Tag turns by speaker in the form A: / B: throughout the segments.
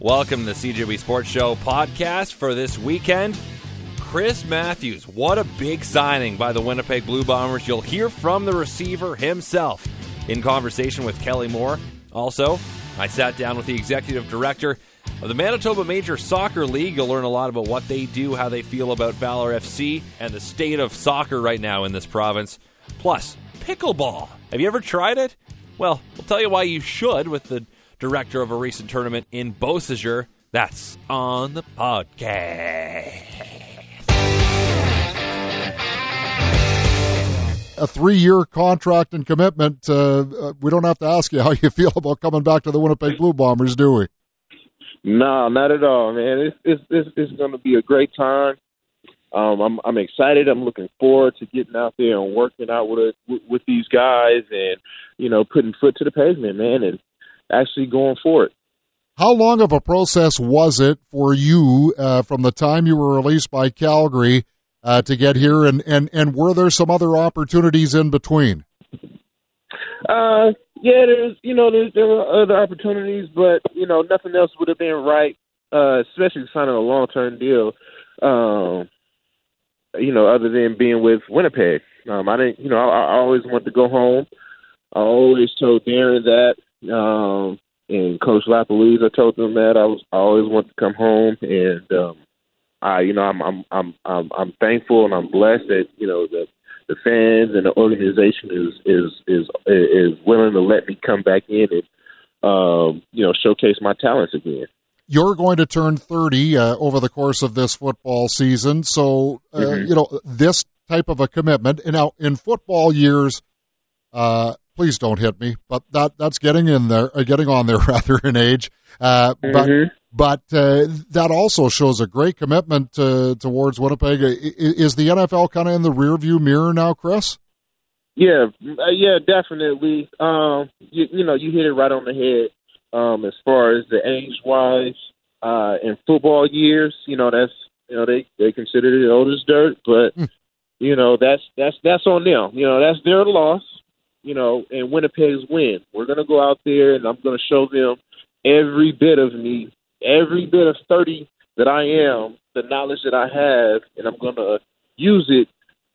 A: Welcome to the CJOB Sports Show podcast for this weekend. Chris Matthews, what a big signing by the Winnipeg Blue Bombers. You'll hear from the receiver himself in conversation with Kelly Moore. Also, I sat down with the executive director of the Manitoba Major Soccer League. You'll learn a lot about what they do, how they feel about Valor FC, and the state of soccer right now in this province. Plus, pickleball. Have you ever tried it? Well, we'll tell you why you should with the director of a recent tournament in Beausejour. That's on the podcast.
B: A three-year contract and commitment. Uh, uh, we don't have to ask you how you feel about coming back to the Winnipeg Blue Bombers, do we?
C: No, not at all, man. It's it's it's, it's going to be a great time. Um, I'm I'm excited. I'm looking forward to getting out there and working out with with, with these guys, and you know, putting foot to the pavement, man, and actually going for it.
B: How long of a process was it for you uh, from the time you were released by Calgary uh, to get here, and, and, and were there some other opportunities in between?
C: Uh, yeah, there's you know there's there were other opportunities, but you know nothing else would have been right, uh, especially signing a long term deal. Um, you know, other than being with Winnipeg, um, I didn't. You know, I, I always wanted to go home. I always told Darren that um, and Coach LaPolice, I told them that I was I always want to come home, and um, I, you know, I'm I'm I'm I'm I'm thankful and I'm blessed that you know the the fans and the organization is is is is willing to let me come back in and um, you know showcase my talents again.
B: You're going to turn 30 uh, over the course of this football season, so uh, mm-hmm. you know this type of a commitment. And now in football years, uh, please don't hit me, but that that's getting in there, uh, getting on there rather in age. Uh, mm-hmm. But but uh, that also shows a great commitment towards Winnipeg. Is the NFL kind of in the rearview mirror now, Chris?
C: Yeah, uh, yeah, definitely. Um, you, you, know, you hit it right on the head. Um, as far as the age wise, uh, in football years, you know, that's you know they they consider it old as dirt, but. Mm. You know that's that's that's on them. You know that's their loss you know, and Winnipeg's win. We're going to go out there and I'm going to show them every bit of me, every bit of 30 that I am, the knowledge that I have, and I'm going to use it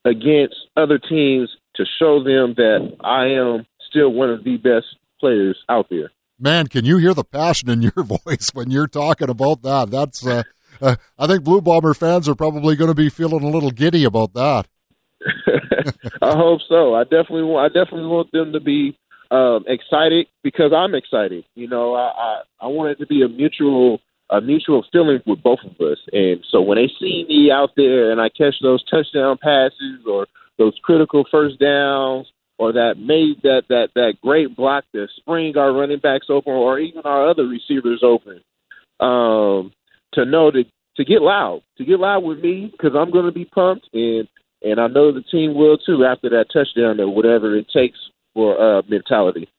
C: against other teams to show them that I am still one of the best players out there.
B: Man, can you hear the passion in your voice when you're talking about that? That's, uh, uh, I think Blue Bomber fans are probably going to be feeling a little giddy about that.
C: I hope so. I definitely want. I definitely want them to be um, excited because I'm excited. You know, I, I I want it to be a mutual a mutual feeling with both of us. And so when they see me out there and I catch those touchdown passes or those critical first downs or that made that that that great block to spring our running backs open or even our other receivers open, um, to know to to get loud, to get loud with me because I'm going to be pumped and and I know the team will too after that touchdown or whatever it takes for uh, mentality.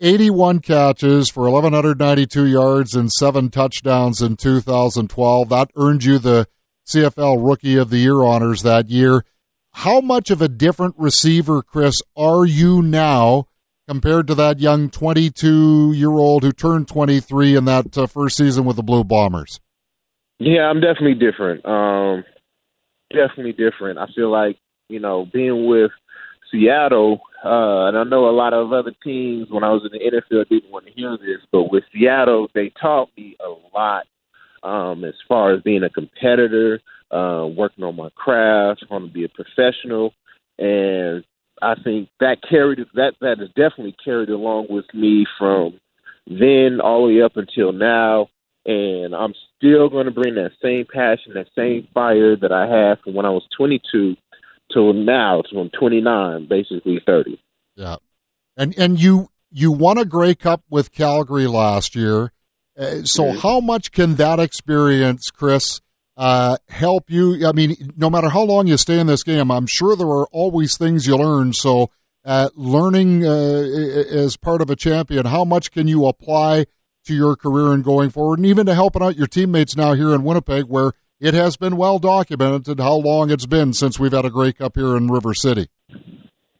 B: 81 catches for 1,192 yards and seven touchdowns in 2012. That earned you the CFL Rookie of the Year honors that year. How much of a different receiver, Chris, are you now compared to that young 22 year old who turned 23 in that uh, first season with the Blue Bombers?
C: Yeah, I'm definitely different. Um, definitely different. I feel like you know being with Seattle, uh, and I know a lot of other teams when I was in the NFL didn't want to hear this, but with Seattle, they taught me a lot um, as far as being a competitor, uh, working on my craft, trying to be a professional, and I think that carried that that has definitely carried along with me from then all the way up until now and I'm still going to bring that same passion, that same fire that I had from when I was 22 till now, till I'm 29, basically 30.
B: Yeah, and and you you won a Grey Cup with Calgary last year. Uh, so mm-hmm. how much can that experience, Chris, uh, help you? I mean, no matter how long you stay in this game, I'm sure there are always things you learn. So, uh, learning uh, as part of a champion, how much can you apply? To your career and going forward, and even to helping out your teammates now here in Winnipeg, where it has been well documented how long it's been since we've had a Grey Cup here in River City.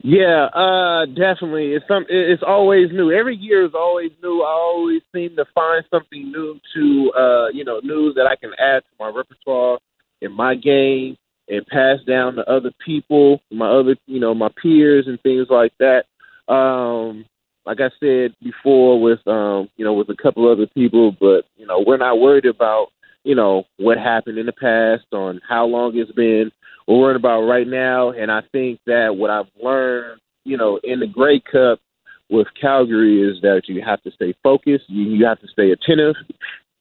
C: Yeah, uh, definitely. It's some. It's always new. Every year is always new. I always seem to find something new to, uh, you know, new that I can add to my repertoire in my game and pass down to other people, my other, you know, my peers and things like that. Um, like I said before, with um, you know, with a couple other people, but you know, we're not worried about, you know, what happened in the past, on how long it's been we're worried about right now. And I think that what I've learned, you know, in the Grey Cup with Calgary is that you have to stay focused, you, you have to stay attentive,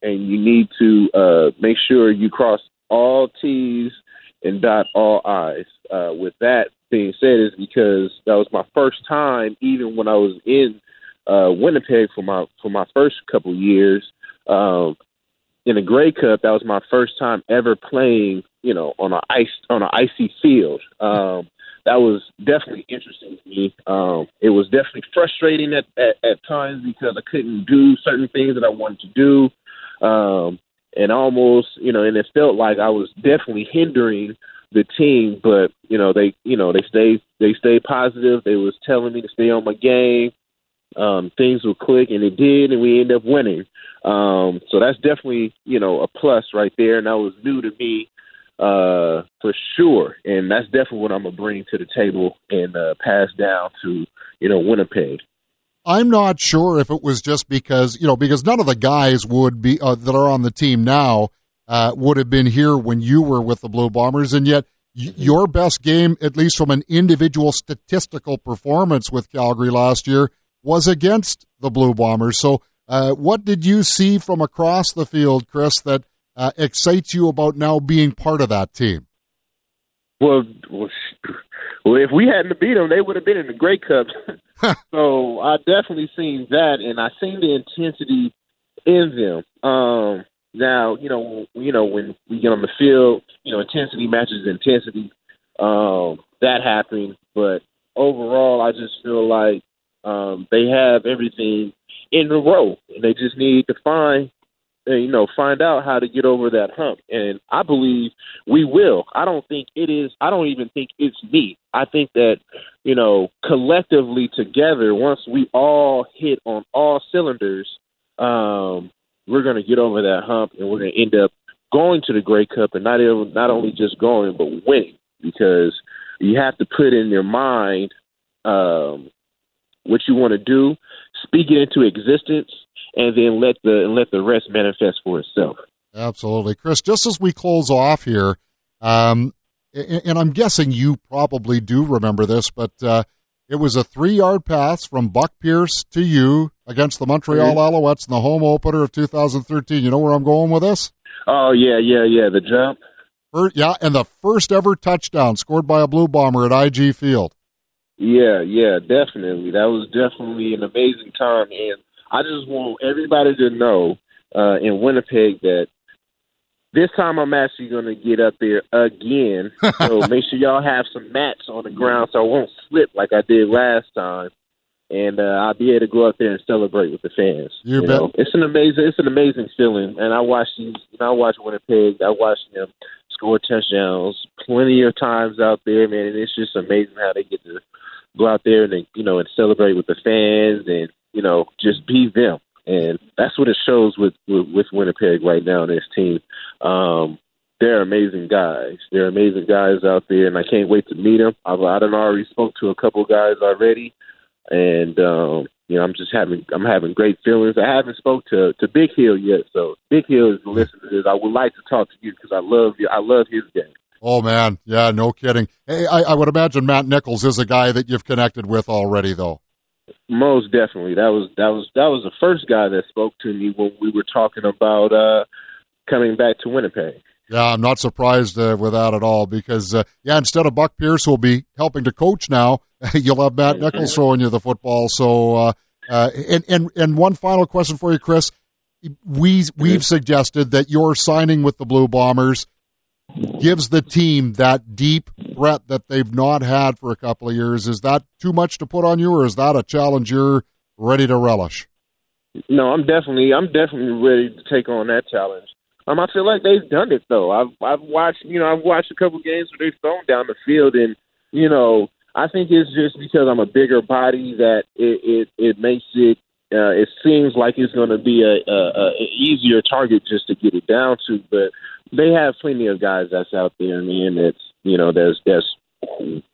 C: and you need to uh, make sure you cross all T's and dot all I's. Uh, with that being said, is because that was my first time, even when I was in uh, Winnipeg for my for my first couple years. Um, in the Grey Cup, that was my first time ever playing, you know, on a ice on an icy field. Um, that was definitely interesting to me. Um, it was definitely frustrating at, at at times because I couldn't do certain things that I wanted to do, um, and almost, you know, and it felt like I was definitely hindering the team. But you know, they, you know, they stayed they stayed positive. They was telling me to stay on my game. Um, things would click, and it did, and we ended up winning. Um, so that's definitely, you know, a plus right there. And that was new to me uh, for sure. And that's definitely what I'm to bring to the table and uh, pass down to, you know, Winnipeg.
B: I'm not sure if it was just because, you know, because none of the guys would be uh, that are on the team now uh, would have been here when you were with the Blue Bombers. And yet, y- your best game, at least from an individual statistical performance with Calgary last year, was against the Blue Bombers. So, uh, what did you see from across the field, Chris, that uh, excites you about now being part of that team?
C: Well, well, if we hadn't beat them, they would have been in the Grey Cup. so I definitely seen that, and I seen the intensity in them. Um, now, you know, you know, when we get on the field, you know, intensity matches intensity. Um, that happened, but overall, I just feel like um, they have everything in a row. And they just need to find, uh, you know, find out how to get over that hump. And I believe we will. I don't think it is. I don't even think it's me. I think that, you know, collectively together, once we all hit on all cylinders, um, we're going to get over that hump, and we're going to end up going to the Grey Cup, and not even, not only just going but winning because you have to put in your mind um, what you want to do, speak it into existence, and then let the and let the rest manifest for itself.
B: Absolutely, Chris. Just as we close off here, um, and I'm guessing you probably do remember this, but uh, it was a three-yard pass from Buck Pierce to you against the Montreal mm-hmm. Alouettes in the home opener of 2013. You know where I'm going with this?
C: Oh yeah, yeah, yeah. The jump.
B: First, yeah, and the first ever touchdown scored by a Blue Bomber at IG Field.
C: Yeah, yeah, definitely. That was definitely an amazing time, and I just want everybody to know uh, in Winnipeg that this time I'm actually going to get up there again. so make sure y'all have some mats on the ground so I won't slip like I did last time, and uh, I'll be able to go up there and celebrate with the fans.
B: You, you bet.
C: Know? It's an amazing, it's an amazing feeling, and I watch these. You know, I watch Winnipeg. I watch them score touchdowns plenty of times out there, man, and it's just amazing how they get to go out there and you know and celebrate with the fans and you know just be them. And that's what it shows with with, with Winnipeg right now. and This team, um, they're amazing guys. They're amazing guys out there, and I can't wait to meet them. I've I done already spoke to a couple guys already, and um, you know I'm just having I'm having great feelings. I haven't spoke to to Big Hill yet, so Big Hill is listening to this. I would like to talk to you because I love you. I love his game.
B: Oh man, yeah, no kidding. Hey, I, I would imagine Matt Nichols is a guy that you've connected with already, though.
C: Most definitely. That was that was that was the first guy that spoke to me when we were talking about uh, coming back to Winnipeg.
B: Yeah, I'm not surprised uh, with that at all because uh, yeah, instead of Buck Pierce who will be helping to coach now, you'll have Matt Nichols throwing you the football. So, uh, uh, and and and one final question for you, Chris. We we've suggested that you're signing with the Blue Bombers gives the team that deep threat that they've not had for a couple of years. Is that too much to put on you, or is that a challenge you're ready to relish?
C: No, I'm definitely I'm definitely ready to take on that challenge. Um, I feel like they've done it though. I've I've watched you know I've watched a couple games where they've thrown down the field and you know I think it's just because I'm a bigger body that it it, it makes it uh, it seems like it's going to be a, a, a easier target just to get it down to. But they have plenty of guys that's out there, man. That's you know there's there's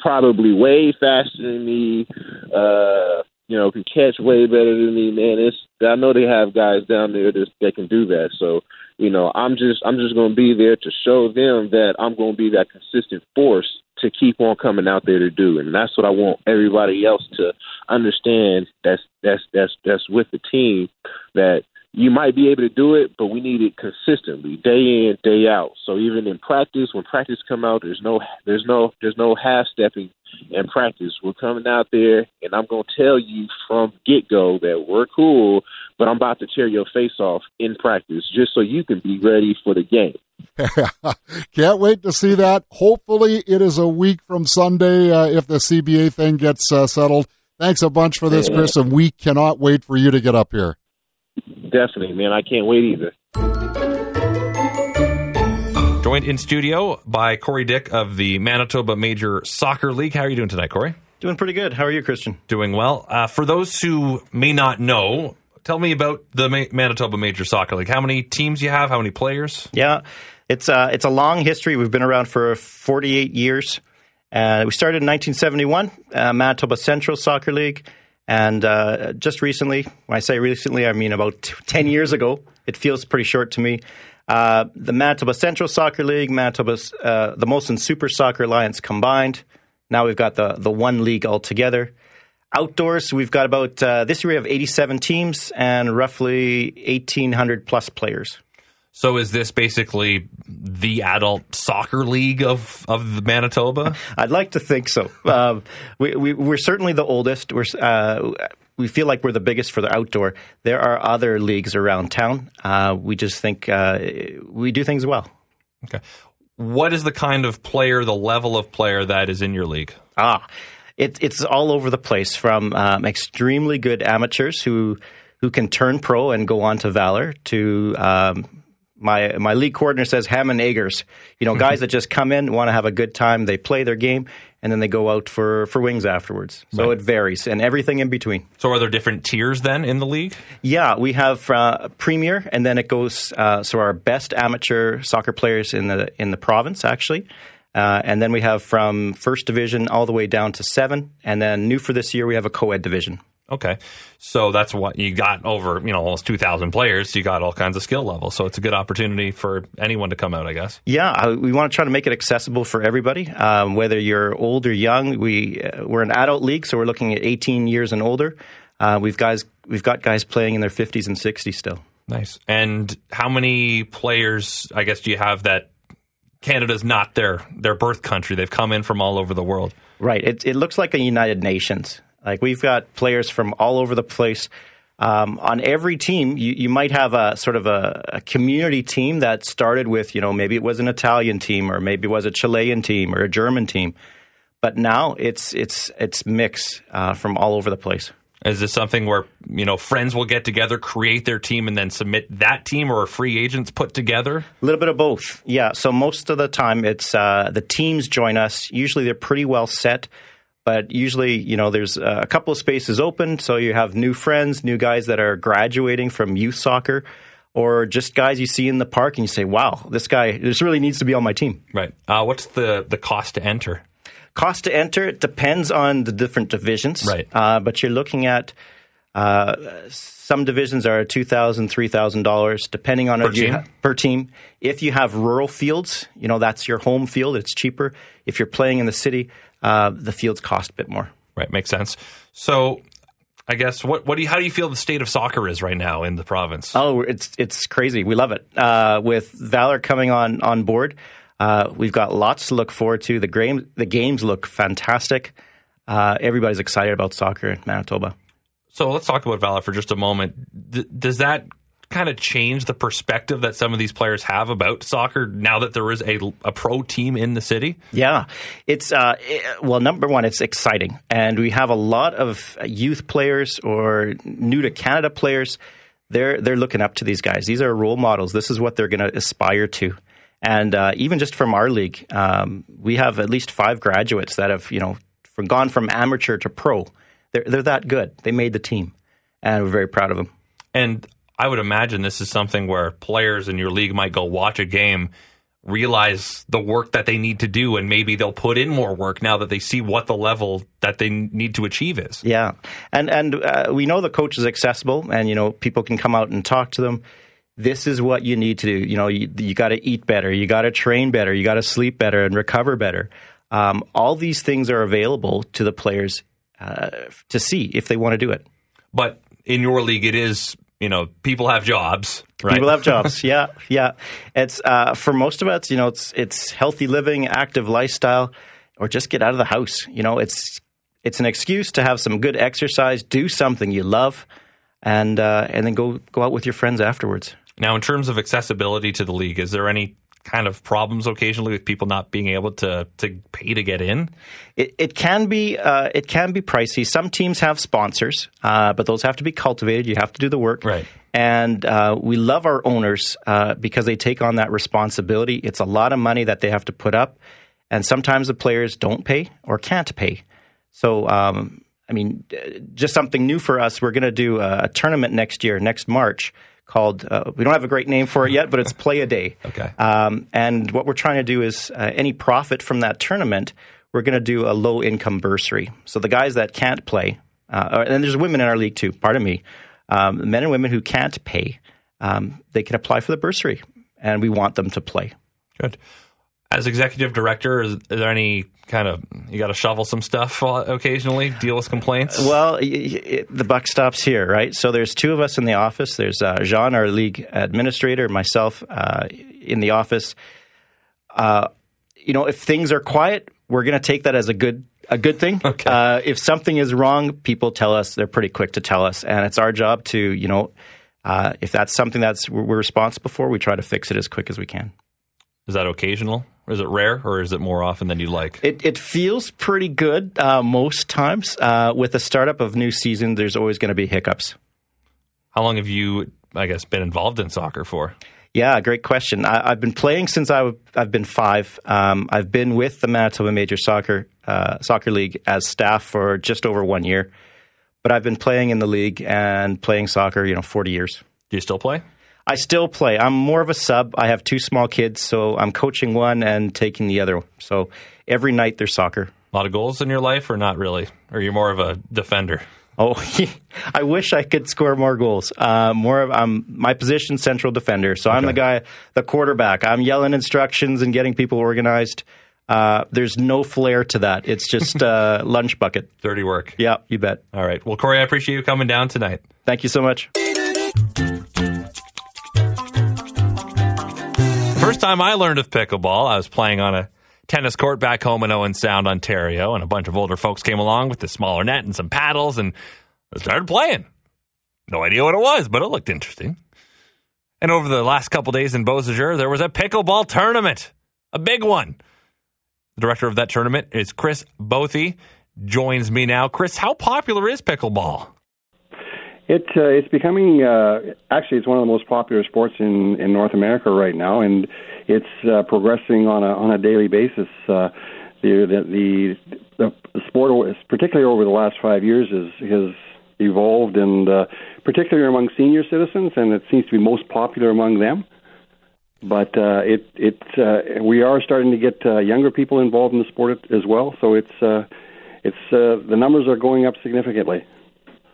C: probably way faster than me. Uh, you know, can catch way better than me, man. It's I know they have guys down there that, that can do that. So, you know, I'm just I'm just going to be there to show them that I'm going to be that consistent force to keep on coming out there to do, and that's what I want everybody else to understand. That's that's that's that's with the team that you might be able to do it, but we need it consistently, day in, day out. So even in practice, when practice come out, there's no there's no there's no half stepping in practice. We're coming out there and I'm gonna tell you from get go that we're cool, but I'm about to tear your face off in practice just so you can be ready for the game.
B: Can't wait to see that. Hopefully, it is a week from Sunday uh, if the CBA thing gets uh, settled. Thanks a bunch for this, Chris, and we cannot wait for you to get up here.
C: Definitely, man. I can't wait either.
A: Joined in studio by Corey Dick of the Manitoba Major Soccer League. How are you doing tonight, Corey?
D: Doing pretty good. How are you, Christian?
A: Doing well. Uh, for those who may not know, tell me about the Ma- Manitoba Major Soccer League. How many teams you have? How many players?
D: Yeah, it's uh, it's a long history. We've been around for 48 years. Uh, we started in 1971, uh, Manitoba Central Soccer League. And uh, just recently, when I say recently, I mean about 10 years ago, it feels pretty short to me. Uh, the Manitoba Central Soccer League, Manitoba, uh, the Molson Super Soccer Alliance combined. Now we've got the, the one league altogether. Outdoors, we've got about, uh, this year we have 87 teams and roughly 1,800 plus players.
A: So is this basically the adult soccer league of of Manitoba?
D: I'd like to think so. Um, we, we, we're certainly the oldest. We're uh, we feel like we're the biggest for the outdoor. There are other leagues around town. Uh, we just think uh, we do things well.
A: Okay. What is the kind of player, the level of player that is in your league?
D: Ah, it, it's all over the place from um, extremely good amateurs who who can turn pro and go on to Valor to um, my my league coordinator says ham and eggers. You know, guys that just come in, want to have a good time, they play their game, and then they go out for, for wings afterwards. So right. it varies, and everything in between.
A: So are there different tiers then in the league?
D: Yeah, we have uh, premier, and then it goes. Uh, so our best amateur soccer players in the in the province actually. Uh, and then we have from first division all the way down to seven. And then new for this year, we have a co ed division.
A: Okay. So that's what you got over, you know, almost 2,000 players. You got all kinds of skill levels. So it's a good opportunity for anyone to come out, I guess.
D: Yeah. We want to try to make it accessible for everybody, um, whether you're old or young. We, uh, we're an adult league, so we're looking at 18 years and older. Uh, we've guys, we've got guys playing in their 50s and 60s still.
A: Nice. And how many players, I guess, do you have that Canada's not their, their birth country? They've come in from all over the world.
D: Right. It, it looks like a United Nations. Like we've got players from all over the place. Um, on every team, you, you, might have a sort of a, a, community team that started with, you know, maybe it was an Italian team or maybe it was a Chilean team or a German team. But now it's it's it's mixed uh, from all over the place.
A: Is this something where you know friends will get together, create their team, and then submit that team, or free agents put together?
D: A little bit of both. Yeah. So most of the time, it's uh, the teams join us. Usually, they're pretty well set. But usually, you know, there's a couple of spaces open, so you have new friends, new guys that are graduating from youth soccer, or just guys you see in the park and you say, "Wow, this guy this really needs to be on my team."
A: Right. Uh, what's the the cost to enter?
D: Cost to enter it depends on the different divisions.
A: Right.
D: Uh, but you're looking at uh, some divisions are two thousand, three thousand dollars, depending on
A: per team. Ha-
D: per team. If you have rural fields, you know that's your home field. It's cheaper. If you're playing in the city, uh, the fields cost a bit more.
A: Right, makes sense. So, I guess what what do you, how do you feel the state of soccer is right now in the province?
D: Oh, it's it's crazy. We love it. Uh, with Valor coming on on board, uh, we've got lots to look forward to. The game the games look fantastic. Uh, everybody's excited about soccer in Manitoba.
A: So let's talk about Valor for just a moment. Does that kind of change the perspective that some of these players have about soccer now that there is a, a pro team in the city?
D: Yeah, it's uh, it, well, number one, it's exciting, and we have a lot of youth players or new to Canada players. They're they're looking up to these guys. These are role models. This is what they're going to aspire to. And uh, even just from our league, um, we have at least five graduates that have you know from gone from amateur to pro. They're they're that good. They made the team, and we're very proud of them.
A: And I would imagine this is something where players in your league might go watch a game, realize the work that they need to do, and maybe they'll put in more work now that they see what the level that they need to achieve is.
D: Yeah, and and uh, we know the coach is accessible, and you know people can come out and talk to them. This is what you need to do. You know, you, you got to eat better, you got to train better, you got to sleep better, and recover better. Um, all these things are available to the players uh, to see if they want to do it.
A: But in your league, it is you know people have jobs. Right?
D: People have jobs. yeah, yeah. It's uh, for most of us. You know, it's it's healthy living, active lifestyle, or just get out of the house. You know, it's it's an excuse to have some good exercise, do something you love, and uh, and then go go out with your friends afterwards.
A: Now, in terms of accessibility to the league, is there any kind of problems occasionally with people not being able to to pay to get in?
D: It, it can be uh, it can be pricey. Some teams have sponsors, uh, but those have to be cultivated. You have to do the work,
A: right?
D: And uh, we love our owners uh, because they take on that responsibility. It's a lot of money that they have to put up, and sometimes the players don't pay or can't pay. So. Um, I mean, just something new for us. We're going to do a, a tournament next year, next March, called uh, we don't have a great name for it yet, but it's Play a Day.
A: okay.
D: Um, and what we're trying to do is uh, any profit from that tournament, we're going to do a low income bursary. So the guys that can't play, uh, and there's women in our league too. Pardon me, um, men and women who can't pay, um, they can apply for the bursary, and we want them to play.
A: Good. As executive director, is, is there any kind of you got to shovel some stuff occasionally, deal with complaints?
D: Well, it, the buck stops here, right? So there's two of us in the office. There's uh, Jean, our league administrator, myself uh, in the office. Uh, you know, if things are quiet, we're going to take that as a good a good thing.
A: Okay.
D: Uh, if something is wrong, people tell us. They're pretty quick to tell us, and it's our job to you know. Uh, if that's something that's we're responsible for, we try to fix it as quick as we can.
A: Is that occasional? Is it rare, or is it more often than you like?
D: It, it feels pretty good uh, most times. Uh, with the startup of new season, there's always going to be hiccups.
A: How long have you, I guess, been involved in soccer for?
D: Yeah, great question. I, have been playing since I, have been five. Um, I've been with the Manitoba Major Soccer uh, Soccer League as staff for just over one year, but I've been playing in the league and playing soccer, you know, forty years.
A: Do you still play?
D: I still play. I'm more of a sub. I have two small kids, so I'm coaching one and taking the other. So every night there's soccer.
A: A lot of goals in your life, or not really? Or you're more of a defender?
D: Oh, I wish I could score more goals. Uh, more of um, my position, central defender. So okay. I'm the guy, the quarterback. I'm yelling instructions and getting people organized. Uh, there's no flair to that. It's just uh, lunch bucket.
A: Dirty work.
D: Yeah, you bet.
A: All right. Well, Corey, I appreciate you coming down tonight.
D: Thank you so much.
A: First time I learned of pickleball, I was playing on a tennis court back home in Owen Sound, Ontario, and a bunch of older folks came along with the smaller net and some paddles, and I started playing. No idea what it was, but it looked interesting. And over the last couple days in Beausejour, there was a pickleball tournament, a big one. The director of that tournament is Chris Bothy. Joins me now. Chris, how popular is pickleball?
E: It uh, it's becoming uh, actually it's one of the most popular sports in in North America right now, and it's uh, progressing on a on a daily basis. Uh, the, the the the sport, particularly over the last five years, is has evolved, and uh, particularly among senior citizens, and it seems to be most popular among them. But uh, it it uh, we are starting to get uh, younger people involved in the sport as well. So it's uh, it's uh, the numbers are going up significantly.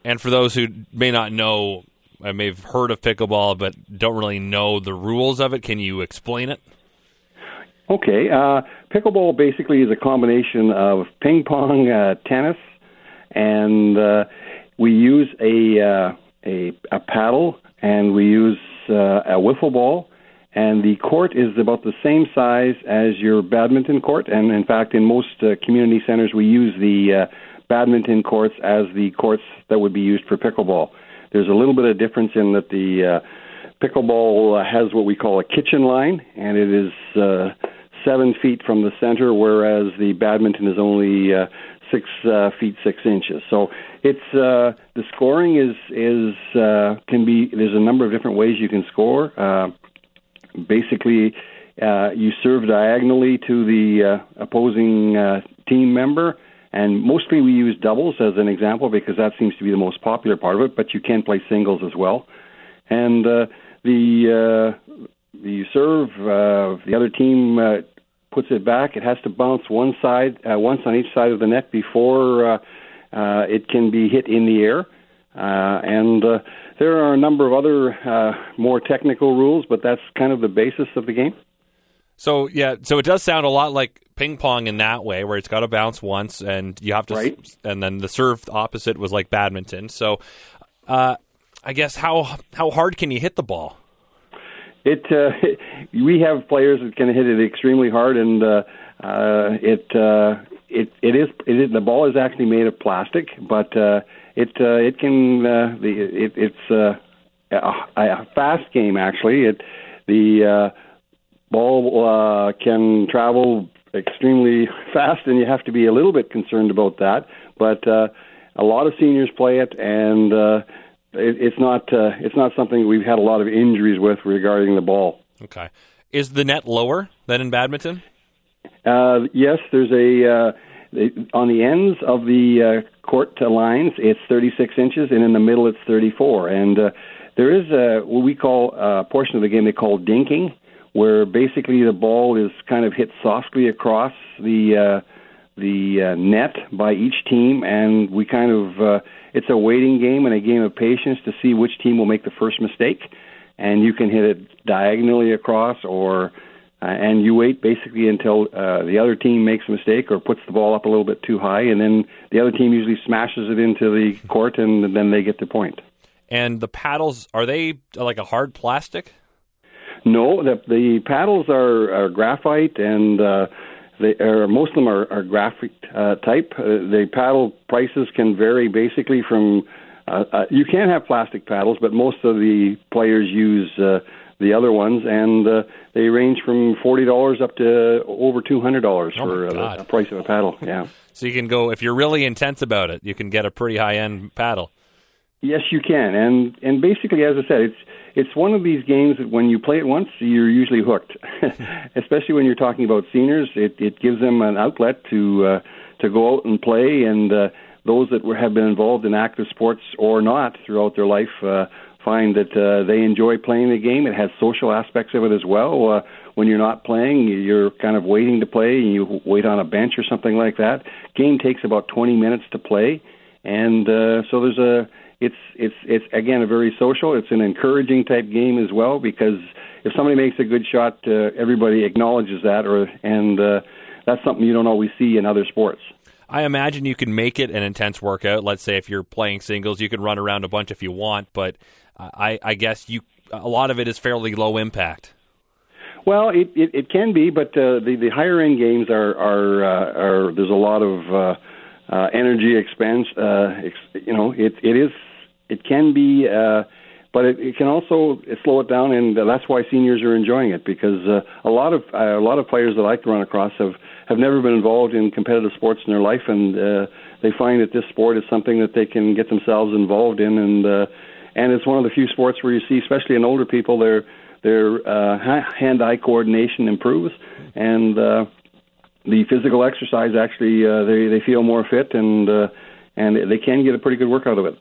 A: And for those who may not know, I may have heard of pickleball, but don't really know the rules of it. Can you explain it?
E: Okay. Uh, pickleball basically is a combination of ping pong, uh, tennis, and uh, we use a, uh, a, a paddle and we use uh, a wiffle ball. And the court is about the same size as your badminton court. And in fact, in most uh, community centers, we use the badminton courts as the courts that would be used for pickleball. There's a little bit of difference in that the uh, pickleball has what we call a kitchen line, and it is uh, seven feet from the center, whereas the badminton is only uh, six uh, feet six inches. So it's uh, the scoring is is uh, can be there's a number of different ways you can score. Uh, basically, uh, you serve diagonally to the uh, opposing uh, team member And mostly we use doubles as an example because that seems to be the most popular part of it. But you can play singles as well. And uh, the uh, the serve, uh, the other team uh, puts it back. It has to bounce one side, uh, once on each side of the net before uh, uh, it can be hit in the air. Uh, and uh, there are a number of other uh, more technical rules, but that's kind of the basis of the game.
A: So yeah, so it does sound a lot like ping pong in that way, where it's got to bounce once, and you have to,
E: right.
A: and then the serve opposite was like badminton. So, uh, I guess how how hard can you hit the ball?
E: It uh, we have players that can hit it extremely hard, and uh, uh, it uh, it it is it is the ball is actually made of plastic, but uh, it uh, it can uh, the it, it's uh, a, a fast game actually. It the uh, ball uh, can travel extremely fast, and you have to be a little bit concerned about that. But uh, a lot of seniors play it, and uh, it, it's not uh, it's not something we've had a lot of injuries with regarding the ball.
A: Okay, is the net lower than in badminton?
E: Uh, yes, there's a uh, on the ends of the uh, court lines. It's 36 inches, and in the middle it's 34. And uh, there is a what we call a portion of the game they call dinking, where basically the ball is kind of hit softly across the uh, the uh, net by each team, and we kind of uh, it's a waiting game and a game of patience to see which team will make the first mistake, and you can hit it diagonally across or uh, and you wait basically until uh, the other team makes a mistake or puts the ball up a little bit too high, and then the other team usually smashes it into the court, and then they get the point.
A: And the paddles are they like a hard plastic?
E: No, the the paddles are, are graphite, and uh, they are most of them are, are graphite uh, type. Uh, the paddle prices can vary basically from. Uh, uh, you can have plastic paddles, but most of the players use uh, the other ones, and uh, they range from forty dollars up to over two hundred dollars
A: Oh
E: for
A: my
E: a, price of a paddle. Yeah.
A: So you can go if you're really intense about it, you can get a pretty high end paddle.
E: Yes, you can, and and basically, as I said, it's it's one of these games that when you play it once, you're usually hooked. Especially when you're talking about seniors, it it gives them an outlet to uh, to go out and play, and uh, those that were, have been involved in active sports or not throughout their life uh, find that uh, they enjoy playing the game. It has social aspects of it as well. Uh, when you're not playing, you're kind of waiting to play, and you wait on a bench or something like that. Game takes about 20 minutes to play, and uh, so there's a it's it's it's again a very social. It's an encouraging type game as well because if somebody makes a good shot, uh, everybody acknowledges that, or and uh, that's something you don't always see in other sports.
A: I imagine you can make it an intense workout. Let's say if you're playing singles, you can run around a bunch if you want, but I, I guess you a lot of it is fairly low impact.
E: Well, it it, it can be, but uh, the the higher end games are are uh, are there's a lot of uh, uh, energy expense. Uh, ex, you know, it it is it can be, uh, but it, it can also slow it down, and that's why seniors are enjoying it because uh, a lot of uh, a lot of players that I to run across have have never been involved in competitive sports in their life, and uh, they find that this sport is something that they can get themselves involved in, and uh, and it's one of the few sports where you see, especially in older people, their their uh, hand-eye coordination improves, and uh, the physical exercise actually uh, they they feel more fit, and uh, and they can get a pretty good workout of it.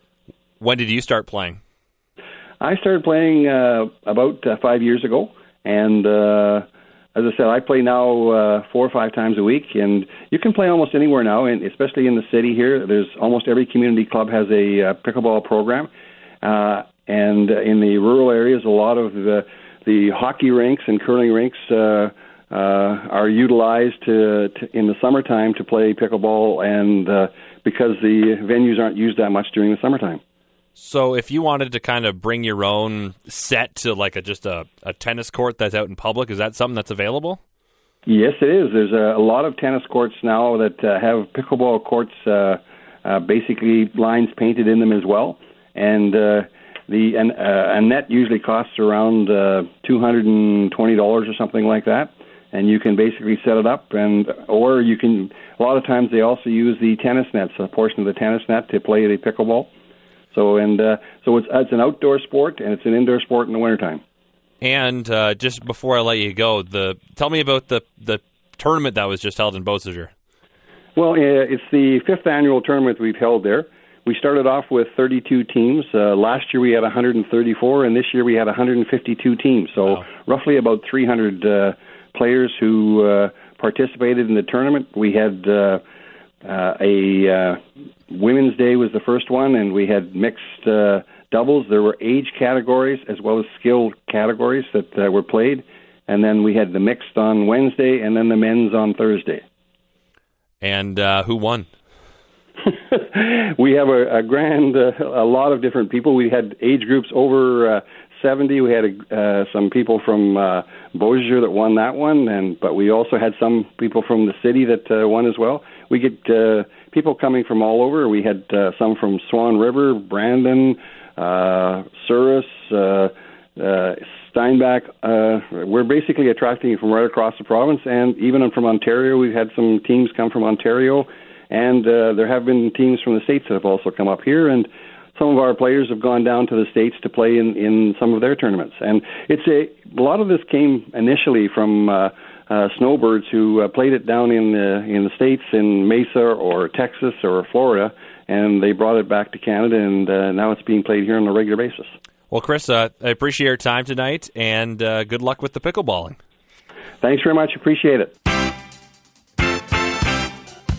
A: When did you start playing?
E: I started playing uh, about uh, five years ago, and uh, as I said, I play now uh, four or five times a week, and you can play almost anywhere now, and especially in the city here. There's almost every community club has a uh, pickleball program, uh, and uh, in the rural areas, a lot of the the hockey rinks and curling rinks uh, uh, are utilized to, to in the summertime to play pickleball, and uh, because the venues aren't used that much during the summertime.
A: So if you wanted to kind of bring your own set to like a just a, a tennis court that's out in public, is that something that's available?
E: Yes, it is. There's a, a lot of tennis courts now that uh, have pickleball courts, uh, uh, basically lines painted in them as well, and uh, the and, uh, a net usually costs around uh, two hundred and twenty dollars or something like that, and you can basically set it up, and or you can. A lot of times they also use the tennis nets, a portion of the tennis net, to play the pickleball. So and uh, so it's it's an outdoor sport and it's an indoor sport in the wintertime.
A: And uh, just before I let you go, the tell me about the the tournament that was just held in Beausejour.
E: Well, it's the fifth annual tournament we've held there. We started off with 32 teams. Uh, last year we had 134, and this year we had 152 teams. So
A: Wow.
E: roughly about 300 uh, players who uh, participated in the tournament. We had uh, uh, a uh, Women's Day was the first one, and we had mixed uh, doubles. There were age categories as well as skill categories that uh, were played, and then we had the mixed on Wednesday, and then the men's on Thursday.
A: And uh, who won?
E: we have a, a grand, uh, a lot of different people. We had age groups over uh, 70. We had uh, some people from uh, Beausejour that won that one, and but we also had some people from the city that uh, won as well. We get uh, people coming from all over. We had uh, some from Swan River, Brandon, uh, Souris, uh, uh, Steinbach. Uh, we're basically attracting from right across the province, and even from Ontario. We've had some teams come from Ontario, and uh, there have been teams from the states that have also come up here, and some of our players have gone down to the states to play in in some of their tournaments. And it's a a lot of this came initially from. Uh, uh, snowbirds who uh, played it down in the in the states in Mesa or Texas or Florida, and they brought it back to Canada, and uh, now it's being played here on a regular basis.
A: Well, Chris, uh, I appreciate your time tonight, and uh, good luck with the pickleballing.
E: Thanks very much. Appreciate it.